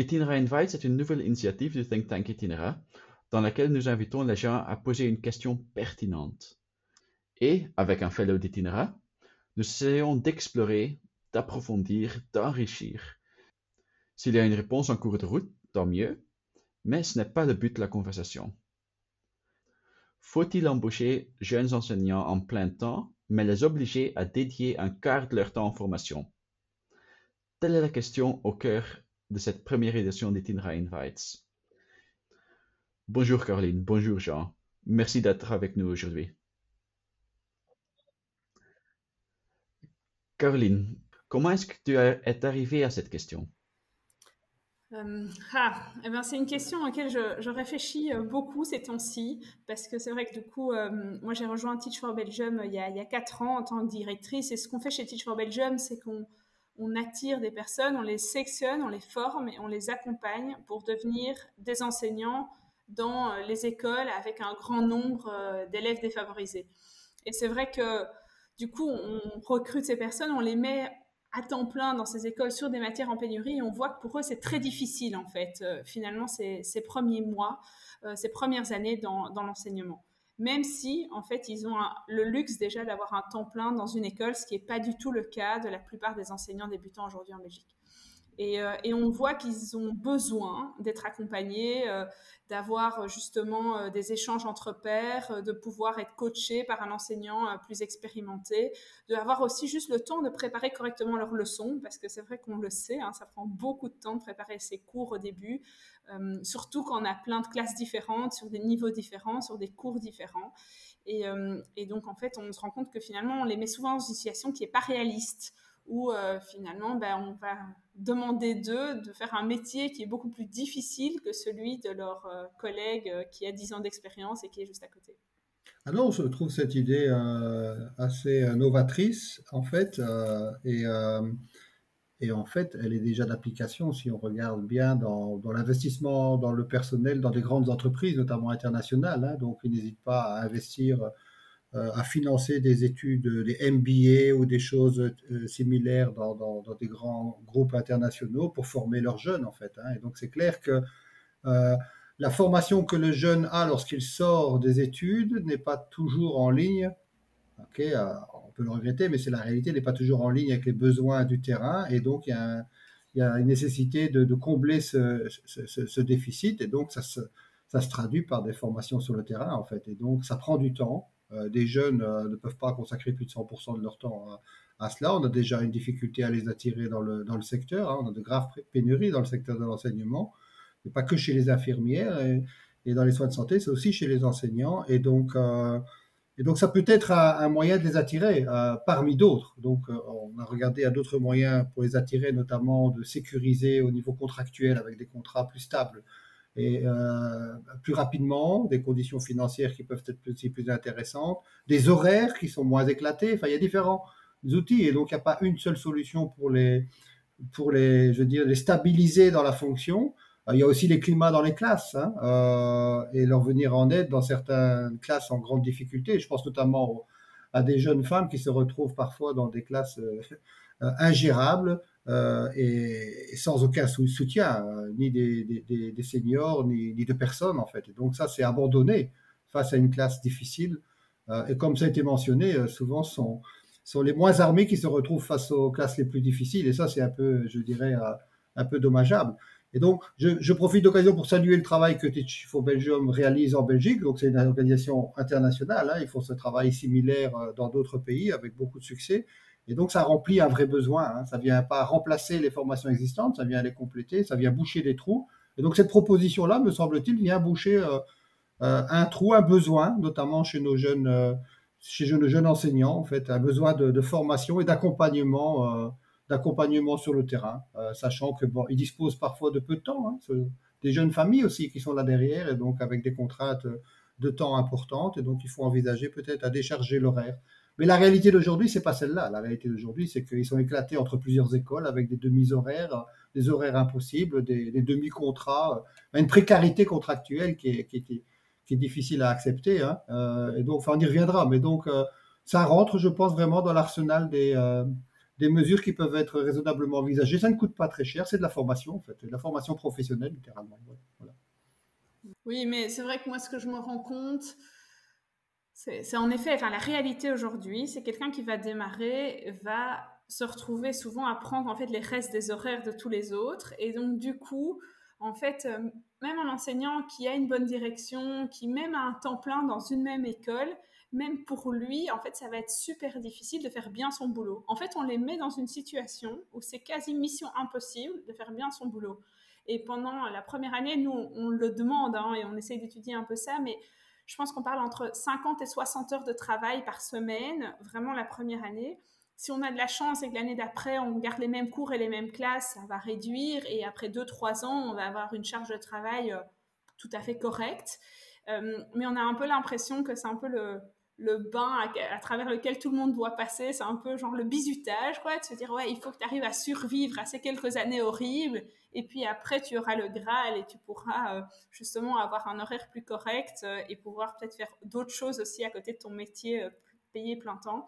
Itinera Invite, c'est une nouvelle initiative du think tank Itinera dans laquelle nous invitons les gens à poser une question pertinente. Et, avec un fellow d'Itinera, nous essayons d'explorer, d'approfondir, d'enrichir. S'il y a une réponse en cours de route, tant mieux, mais ce n'est pas le but de la conversation. Faut-il embaucher jeunes enseignants en plein temps, mais les obliger à dédier un quart de leur temps en formation Telle est la question au cœur de cette première édition d'Itinera Invites. Bonjour Caroline, bonjour Jean. Merci d'être avec nous aujourd'hui. Caroline, comment est-ce que tu es arrivée à cette question? Euh, ah, eh ben c'est une question à laquelle je, réfléchis euh, beaucoup ces temps-ci, parce que c'est vrai que du coup, euh, moi j'ai rejoint Teach for Belgium il y, a, il y, a, 4 ans en tant que directrice, et ce qu'on fait chez Teach for Belgium, c'est qu'on on attire des personnes, on les sectionne, on les forme et on les accompagne pour devenir des enseignants dans les écoles avec un grand nombre d'élèves défavorisés. Et c'est vrai que du coup, on recrute ces personnes, on les met à temps plein dans ces écoles sur des matières en pénurie et on voit que pour eux c'est très difficile en fait euh, finalement ces, premiers mois, euh, ces premières années dans, l'enseignement. Même si en fait ils ont le luxe déjà d'avoir un temps plein dans une école, ce qui n'est pas du tout le cas de la plupart des enseignants débutants aujourd'hui en Belgique. Euh, et, on voit qu'ils ont besoin d'être accompagnés, euh, d'avoir euh, justement des échanges entre pairs, de pouvoir être coachés par un enseignant plus expérimenté, d'avoir aussi juste le temps de préparer correctement leurs leçons, parce que c'est vrai qu'on le sait, hein, ça prend beaucoup de temps de préparer ses cours au début, surtout quand on a plein de classes différentes, sur des niveaux différents, sur des cours différents. Et, et donc en fait, on se rend compte que finalement, on les met souvent dans une situation qui n'est pas réaliste où euh, finalement ben, on va demander d'eux de faire un métier qui est beaucoup plus difficile que celui de leur euh, collègue euh, qui a 10 ans d'expérience et qui est juste à côté. Alors, ah je trouve cette idée assez novatrice, en fait, et, et, en fait, elle est déjà d'application si on regarde bien dans, l'investissement dans le personnel dans des grandes entreprises, notamment internationales. Hein. donc, ils n'hésitent pas à investir euh, à financer des études, des MBA ou des choses euh, similaires dans, des grands groupes internationaux pour former leurs jeunes, en fait. Hein. Et donc, c'est clair que euh, la formation que le jeune a lorsqu'il sort des études n'est pas toujours en ligne. Ok, on le regretter, mais c'est la réalité, n'est pas toujours en ligne avec les besoins du terrain. Et donc, il y a, une nécessité de, combler ce, déficit. Et donc, ça se, traduit par des formations sur le terrain, en fait. Et donc, ça prend du temps. Euh, des jeunes euh, ne peuvent pas consacrer plus de 100% de leur temps à, cela. On a déjà une difficulté à les attirer dans le, dans le secteur. Hein. On a de graves pénuries dans le secteur de l'enseignement. Mais pas que chez les infirmières et, dans les soins de santé, c'est aussi chez les enseignants. Et donc, euh, et donc ça peut être un, moyen de les attirer parmi d'autres. Donc, on a regardé à d'autres moyens pour les attirer, notamment de sécuriser au niveau contractuel avec des contrats plus stables et euh, plus rapidement, des conditions financières qui peuvent être aussi plus intéressantes, des horaires qui sont moins éclatés. Enfin, il y a différents outils et donc il n'y a pas une seule solution pour les, pour les, je veux dire, les stabiliser dans la fonction. Euh, il y a aussi les climats dans les classes hein, euh, et leur venir en aide dans certaines classes en grande difficulté. Je pense notamment à des jeunes femmes qui se retrouvent parfois dans des classes ingérables euh, et, sans aucun soutien, ni des, seniors, ni, de personnes en fait. Donc ça, c'est abandonné face à une classe difficile. Et comme ça a été mentionné, souvent sont, sont les moins armés qui se retrouvent face aux classes les plus difficiles. Et ça, c'est un peu, je dirais, un peu dommageable. Et donc, je, profite d'occasion pour saluer le travail que Teach for Belgium réalise en Belgique. Donc, c'est une organisation internationale. Hein. Ils font ce travail similaire dans d'autres pays avec beaucoup de succès. Et donc, ça remplit un vrai besoin. Hein. Ça vient pas remplacer les formations existantes, ça vient les compléter, ça vient boucher des trous. Et donc, cette proposition-là, me semble-t-il, vient boucher euh, euh, un trou, un besoin, notamment chez nos jeunes, euh, chez nos jeunes enseignants, en fait, un besoin de, formation et d'accompagnement, d'accompagnement sur le terrain, sachant que bon, ils disposent parfois de peu de temps. Hein. des jeunes familles aussi qui sont là derrière, et donc avec des contraintes de temps importantes, et donc il faut envisager peut-être à décharger l'horaire. Mais la réalité d'aujourd'hui, c'est pas celle-là. La réalité d'aujourd'hui, c'est qu'ils sont éclatés entre plusieurs écoles avec des demi-horaires, des horaires impossibles, des, demi-contrats, euh, une précarité contractuelle qui est, difficile à accepter. Hein. Euh, et donc, enfin, on y reviendra. Mais donc, euh, ça rentre, je pense, vraiment dans l'arsenal des, des mesures qui peuvent être raisonnablement envisagées. Ça ne coûte pas très cher, c'est de la formation en fait, de la formation professionnelle littéralement. Oui, mais c'est vrai que moi, ce que je me rends compte, c'est en effet, enfin, la réalité aujourd'hui, c'est quelqu'un qui va démarrer, va se retrouver souvent à prendre en fait les restes des horaires de tous les autres. Et donc, du coup, en fait, euh, même un enseignant qui a une bonne direction, qui même a un temps plein dans une même école, même pour lui, en fait, ça va être super difficile de faire bien son boulot. En fait, on les met dans une situation où c'est quasi mission impossible de faire bien son boulot. Et pendant la première année, nous, on, le demande hein, et on essaye d'étudier un peu ça, mais je pense qu'on parle entre 50 et 60 heures de travail par semaine, vraiment la première année. Si on a de la chance et que l'année d'après, on garde les mêmes cours et les mêmes classes, ça va réduire. Et après 2-3 ans, on va avoir une charge de travail euh, tout à fait correcte. Euh, mais on a un peu l'impression que c'est un peu le, le bain à, travers lequel tout le monde doit passer. C'est un peu genre le bizutage, quoi, de se dire, ouais, il faut que tu arrives à survivre à ces quelques années horribles. Et puis après, tu auras le Graal et tu pourras euh, justement avoir un horaire plus correct euh, et pouvoir peut-être faire d'autres choses aussi à côté de ton métier euh, payé plein temps.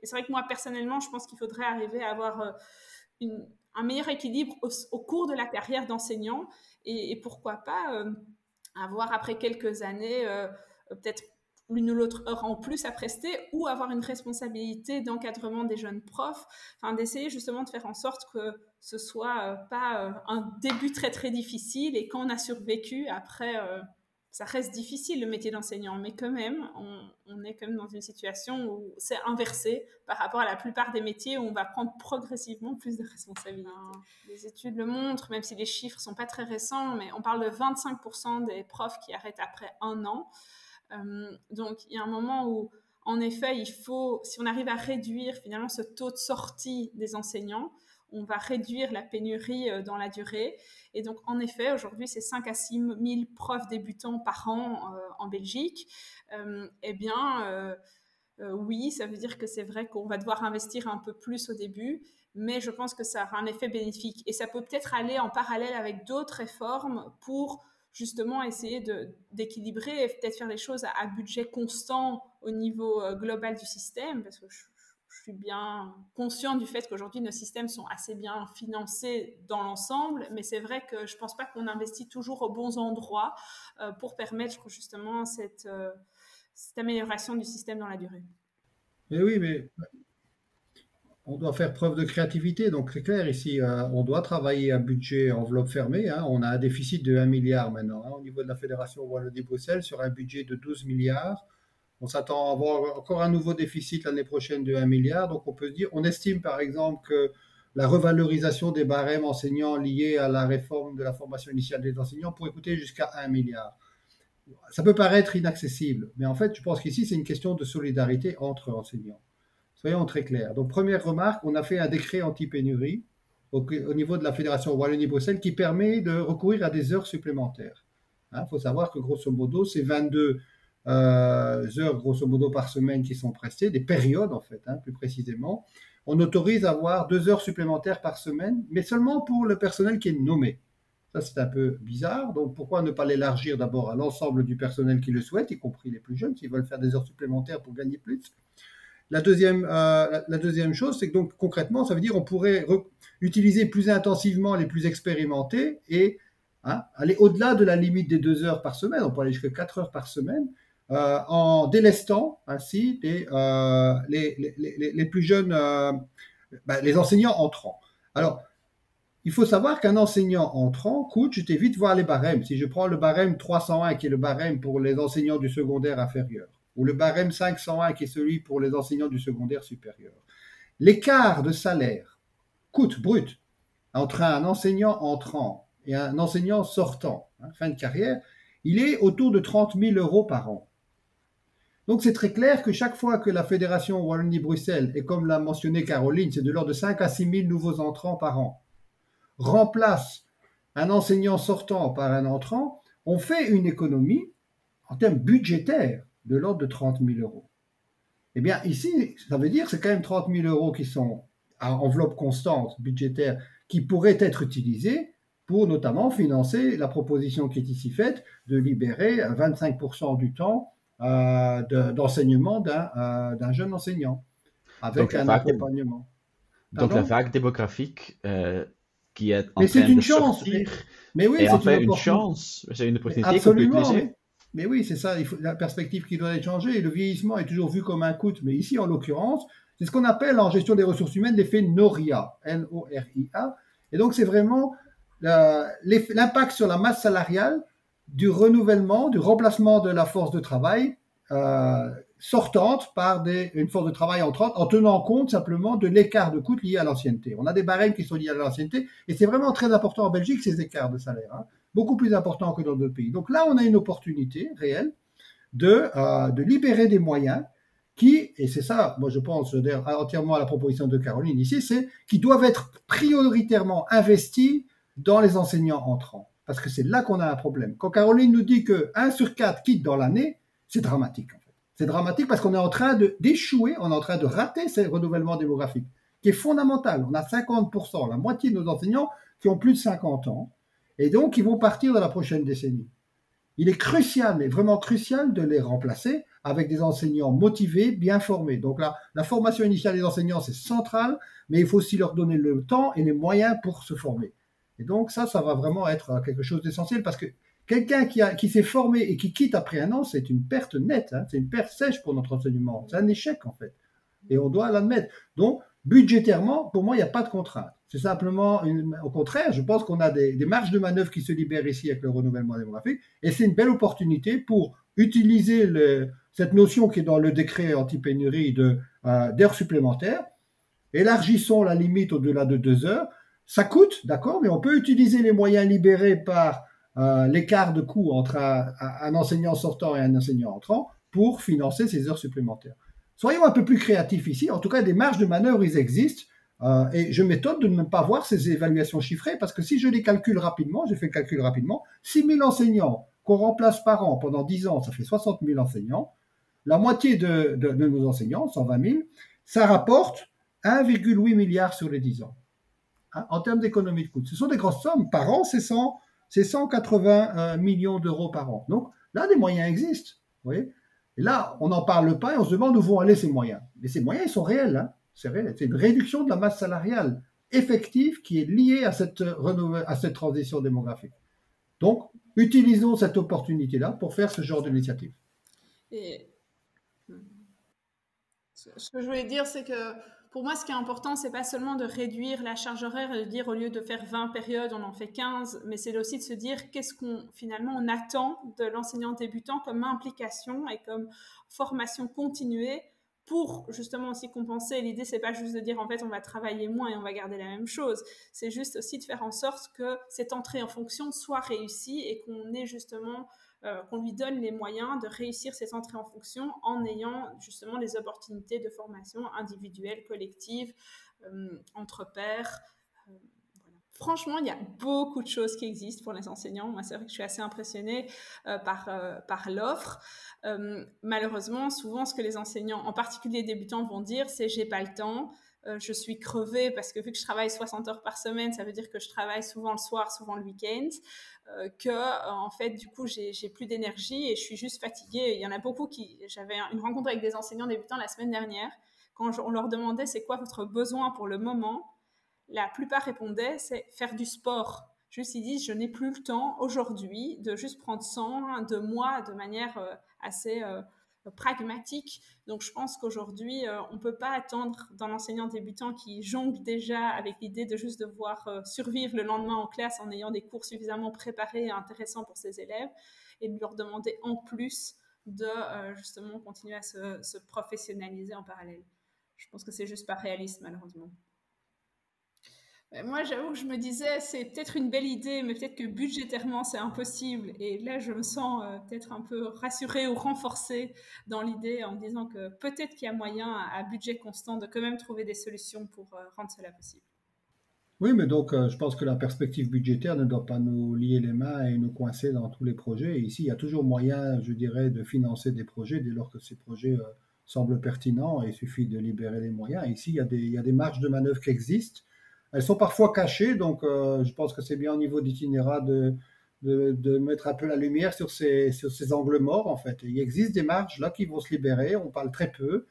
Et c'est vrai que moi, personnellement, je pense qu'il faudrait arriver à avoir un meilleur équilibre au, cours de la carrière d'enseignant et, et, pourquoi pas avoir après quelques années peut-être l'une ou l'autre heure en plus à prester ou avoir une responsabilité d'encadrement des jeunes profs, enfin d'essayer justement de faire en sorte que ce soit euh, pas euh, un début très très difficile et quand on a survécu après euh, ça reste difficile le métier d'enseignant, mais quand même, on, est quand même dans une situation où c'est inversé par rapport à la plupart des métiers où on va prendre progressivement plus de responsabilités. Les études le montrent, même si les chiffres sont pas très récents, mais on parle de 25% des profs qui arrêtent après un an. Euh, donc, il y a un moment où, en effet, il faut, si on arrive à réduire finalement ce taux de sortie des enseignants, on va réduire la pénurie euh, dans la durée. Et donc, en effet, aujourd'hui, c'est 5 à 6 000 profs débutants par an euh, en Belgique. eh bien, oui, ça veut dire que c'est vrai qu'on va devoir investir un peu plus au début, mais je pense que ça aura un effet bénéfique. Et ça peut peut-être aller en parallèle avec d'autres réformes pour justement essayer d'équilibrer et peut-être faire les choses à, budget constant au niveau euh, global du système, parce que je, suis bien conscient du fait qu'aujourd'hui nos systèmes sont assez bien financés dans l'ensemble, mais c'est vrai que je ne pense pas qu'on investit toujours aux bons endroits euh, pour permettre justement cette, euh, cette amélioration du système dans la durée. Mais oui, mais on doit faire preuve de créativité. Donc, c'est clair, ici, euh, on doit travailler un budget enveloppe fermée. Hein. On a un déficit de 1 milliard maintenant hein, au niveau de la Fédération Wallonie-Bruxelles sur un budget de 12 milliards. On s'attend à avoir encore un nouveau déficit l'année prochaine de 1 milliard. Donc, on peut dire, on estime par exemple que la revalorisation des barèmes enseignants liés à la réforme de la formation initiale des enseignants pourrait coûter jusqu'à 1 milliard. Ça peut paraître inaccessible, mais en fait, je pense qu'ici, c'est une question de solidarité entre enseignants. Soyons très clairs. Donc, première remarque, on a fait un décret anti-pénurie au, niveau de la Fédération Wallonie-Bruxelles qui permet de recourir à des heures supplémentaires. Il hein, faut savoir que grosso modo, c'est 22 euh, heures grosso modo par semaine qui sont prestées, des périodes en fait, hein, plus précisément. On autorise à avoir deux heures supplémentaires par semaine, mais seulement pour le personnel qui est nommé. Ça, c'est un peu bizarre. Donc, pourquoi ne pas l'élargir d'abord à l'ensemble du personnel qui le souhaite, y compris les plus jeunes, s'ils veulent faire des heures supplémentaires pour gagner plus? La deuxième, euh, la deuxième chose, c'est que donc concrètement, ça veut dire qu'on pourrait utiliser plus intensivement les plus expérimentés et hein, aller au-delà de la limite des deux heures par semaine. On peut aller jusqu'à quatre heures par semaine euh, en délestant ainsi les, euh, plus jeunes, ben, les enseignants entrants. Alors, il faut savoir qu'un enseignant entrant coûte, je t'évite voir les barèmes. Si je prends le barème 301, qui est le barème pour les enseignants du secondaire inférieur, ou le barème 501 qui est celui pour les enseignants du secondaire supérieur. L'écart de salaire, coût brut, entre un enseignant entrant et un enseignant sortant, hein, fin de carrière, il est autour de 30 000 euros par an. Donc c'est très clair que chaque fois que la Fédération Wallonie-Bruxelles, et comme l'a mentionné Caroline, c'est de l'ordre de 5 à 6 000 nouveaux entrants par an, remplace un enseignant sortant par un entrant, on fait une économie en termes budgétaires de l'ordre de 30 000 euros. Eh bien, ici, ça veut dire que c'est quand même 30 000 euros qui sont à enveloppe constante budgétaire qui pourraient être utilisés pour notamment financer la proposition qui est ici faite de libérer 25% du temps euh, d'enseignement euh, d'un jeune enseignant avec un accompagnement. Donc la vague démographique euh, qui est en mais train une de chance. sortir mais, oui, est en fait une, une chance. C'est une opportunité Absolument. Mais, oui, c'est ça, la perspective qui doit être changée. Le vieillissement est toujours vu comme un coût, mais ici, en l'occurrence, c'est ce qu'on appelle en gestion des ressources humaines l'effet NORIA, N-O-R-I-A. Et donc, c'est vraiment l'impact sur la masse salariale du renouvellement, du remplacement de la force de travail euh, sortante par une force de travail entrante, en tenant compte simplement de l'écart de coût lié à l'ancienneté. On a des barèmes qui sont liés à l'ancienneté, et c'est vraiment très important en Belgique, ces écarts de salaire, hein, beaucoup plus importants que dans d'autres pays. Donc là, on a une opportunité réelle de, euh, de libérer des moyens qui, et c'est ça, moi je pense entièrement à la proposition de Caroline ici, c'est qui doivent être prioritairement investis dans les enseignants entrants. Parce que c'est là qu'on a un problème. Quand Caroline nous dit que 1 sur 4 quitte dans l'année, c'est dramatique. C'est dramatique parce qu'on est en train d'échouer, on est en train de rater ce renouvellement démographique, qui est fondamental. On a 50%, la moitié de nos enseignants qui ont plus de 50 ans, et donc ils vont partir dans la prochaine décennie. Il est crucial, mais vraiment crucial, de les remplacer avec des enseignants motivés, bien formés. Donc là, la formation initiale des enseignants, c'est central, mais il faut aussi leur donner le temps et les moyens pour se former. Et donc ça, ça va vraiment être quelque chose d'essentiel parce que quelqu'un qui, qui s'est formé et qui quitte après un an, c'est une perte nette, hein. c'est une perte sèche pour notre enseignement. C'est un échec en fait. Et on doit l'admettre. Donc, budgétairement, pour moi, il n'y a pas de contrainte. C'est simplement, au contraire, je pense qu'on a des, marges de manœuvre qui se libèrent ici avec le renouvellement démographique. Et c'est une belle opportunité pour utiliser cette notion qui est dans le décret anti-pénurie d'heures supplémentaires. Élargissons la limite au-delà de deux heures. Ça coûte, d'accord, mais on peut utiliser les moyens libérés par euh, l'écart de coût entre un enseignant sortant et un enseignant entrant pour financer ces heures supplémentaires. Soyons un peu plus créatifs ici. En tout cas, des marges de manœuvre, ils existent. Euh, et je m'étonne de ne pas voir ces évaluations chiffrées parce que si je les calcule rapidement, j'ai fait le calcul rapidement, 6 000 enseignants qu'on remplace par an pendant 10 ans, ça fait 60 000 enseignants. La moitié de, nos enseignants, 120 000, ça rapporte 1,8 milliard sur les 10 ans. Hein, en termes d'économie de coûts. Ce sont des grosses sommes. Par an, c'est 100 c'est 180 euh, millions d'euros par an. Donc là, des moyens existent. Vous voyez et là, on n'en parle pas et on se demande où vont aller ces moyens. Mais ces moyens, ils sont réels. hein. C'est réel. C'est une réduction de la masse salariale effective qui est liée à cette, transition démographique. Donc, utilisons cette opportunité-là pour faire ce genre d'initiative. Ce que je voulais dire, c'est que pour moi, ce qui est important, c'est pas seulement de réduire la charge horaire et de dire au lieu de faire 20 périodes, on en fait 15, mais c'est aussi de se dire qu'est-ce qu'on finalement on attend de l'enseignant débutant comme implication et comme formation continuée pour justement aussi compenser. L'idée, c'est pas juste de dire en fait on va travailler moins et on va garder la même chose. C'est juste aussi de faire en sorte que cette entrée en fonction soit réussie et qu'on ait justement euh, qu'on lui donne les moyens de réussir cette entrée en fonction en ayant justement des opportunités de formation individuelle, collective, euh, entre pairs. Euh. Franchement, il y a beaucoup de choses qui existent pour les enseignants. Moi, c'est vrai que je suis assez impressionnée par, par l'offre. Malheureusement, souvent, ce que les enseignants, en particulier débutants, vont dire, c'est j'ai pas le temps. Euh, je suis crevée parce que vu que je travaille 60 heures par semaine, ça veut dire que je travaille souvent le soir, souvent le week-end, euh, que euh, en fait du coup j'ai plus d'énergie et je suis juste fatiguée. Il y en a beaucoup qui, j'avais une rencontre avec des enseignants débutants la semaine dernière, quand on leur demandait c'est quoi votre besoin pour le moment, la plupart répondaient c'est faire du sport. Juste ils disent je n'ai plus le temps aujourd'hui de juste prendre soin de moi de manière assez pragmatique. Donc je pense qu'aujourd'hui, euh, on ne peut pas attendre d'un enseignant débutant qui jongle déjà avec l'idée de juste devoir euh, survivre le lendemain en classe en ayant des cours suffisamment préparés et intéressants pour ses élèves et de leur demander en plus de euh, justement continuer à se, se professionnaliser en parallèle. Je pense que c'est juste pas réaliste malheureusement. Moi, j'avoue que je me disais, c'est peut-être une belle idée, mais peut-être que budgétairement, c'est impossible. Et là, je me sens euh, peut-être un peu rassurée ou renforcée dans l'idée en me disant que peut-être qu'il y a moyen, à, budget constant, de quand même trouver des solutions pour euh, rendre cela possible. Oui, mais donc euh, je pense que la perspective budgétaire ne doit pas nous lier les mains et nous coincer dans tous les projets. Et ici, il y a toujours moyen, je dirais, de financer des projets dès lors que ces projets semblent pertinents et il suffit de libérer les moyens. Ici, il y a des marges de manœuvre qui existent. Elles sont parfois cachées, donc euh, je pense que c'est bien au niveau d'Itinéra de, mettre un peu la lumière sur ces, angles morts, en fait. Il existe des marges là qui vont se libérer, on parle très peu.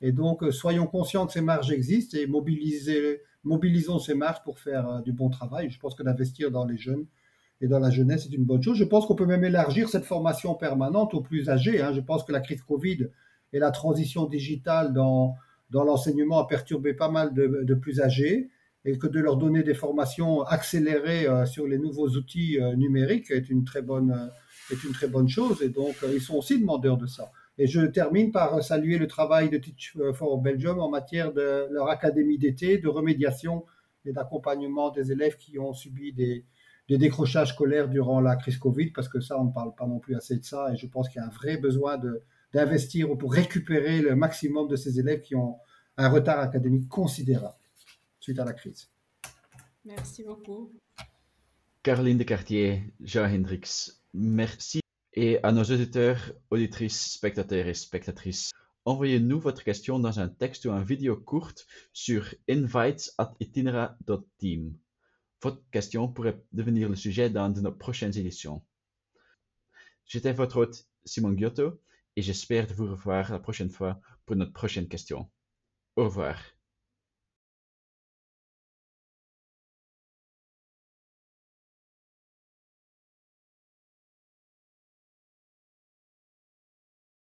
Et donc, euh, soyons conscients que ces marges existent et mobilisons ces marges pour faire du bon travail. Je pense que d'investir dans les jeunes et dans la jeunesse est une bonne chose. Je pense qu'on peut même élargir cette formation permanente aux plus âgés. Hein. Je pense que la crise Covid et la transition digitale dans l'enseignement a perturbé pas mal de, plus âgés et que de leur donner des formations accélérées euh, sur les nouveaux outils euh, numériques est une très bonne, euh, est une très bonne chose. Et donc, ils sont aussi demandeurs de ça. Et je termine par saluer le travail de Teach for Belgium en matière de leur académie d'été, de remédiation et d'accompagnement des élèves qui ont subi des, des décrochages scolaires durant la crise Covid, parce que ça, on ne parle pas non plus assez de ça. Et je pense qu'il y a un vrai besoin d'investir pour récupérer le maximum de ces élèves qui ont un retard académique considérable suite à la crise. Merci beaucoup. Caroline Descartier, Jean Hendrix, merci. Et à nos auditeurs, auditrices, spectateurs et spectatrices, envoyez-nous votre question dans un texte ou une vidéo courte sur invites@itinera.team. Votre question pourrait devenir le sujet d'un de nos prochaines éditions. J'étais votre hôte Simon Giotto et j'espère vous revoir la prochaine fois pour notre prochaine question. Au revoir.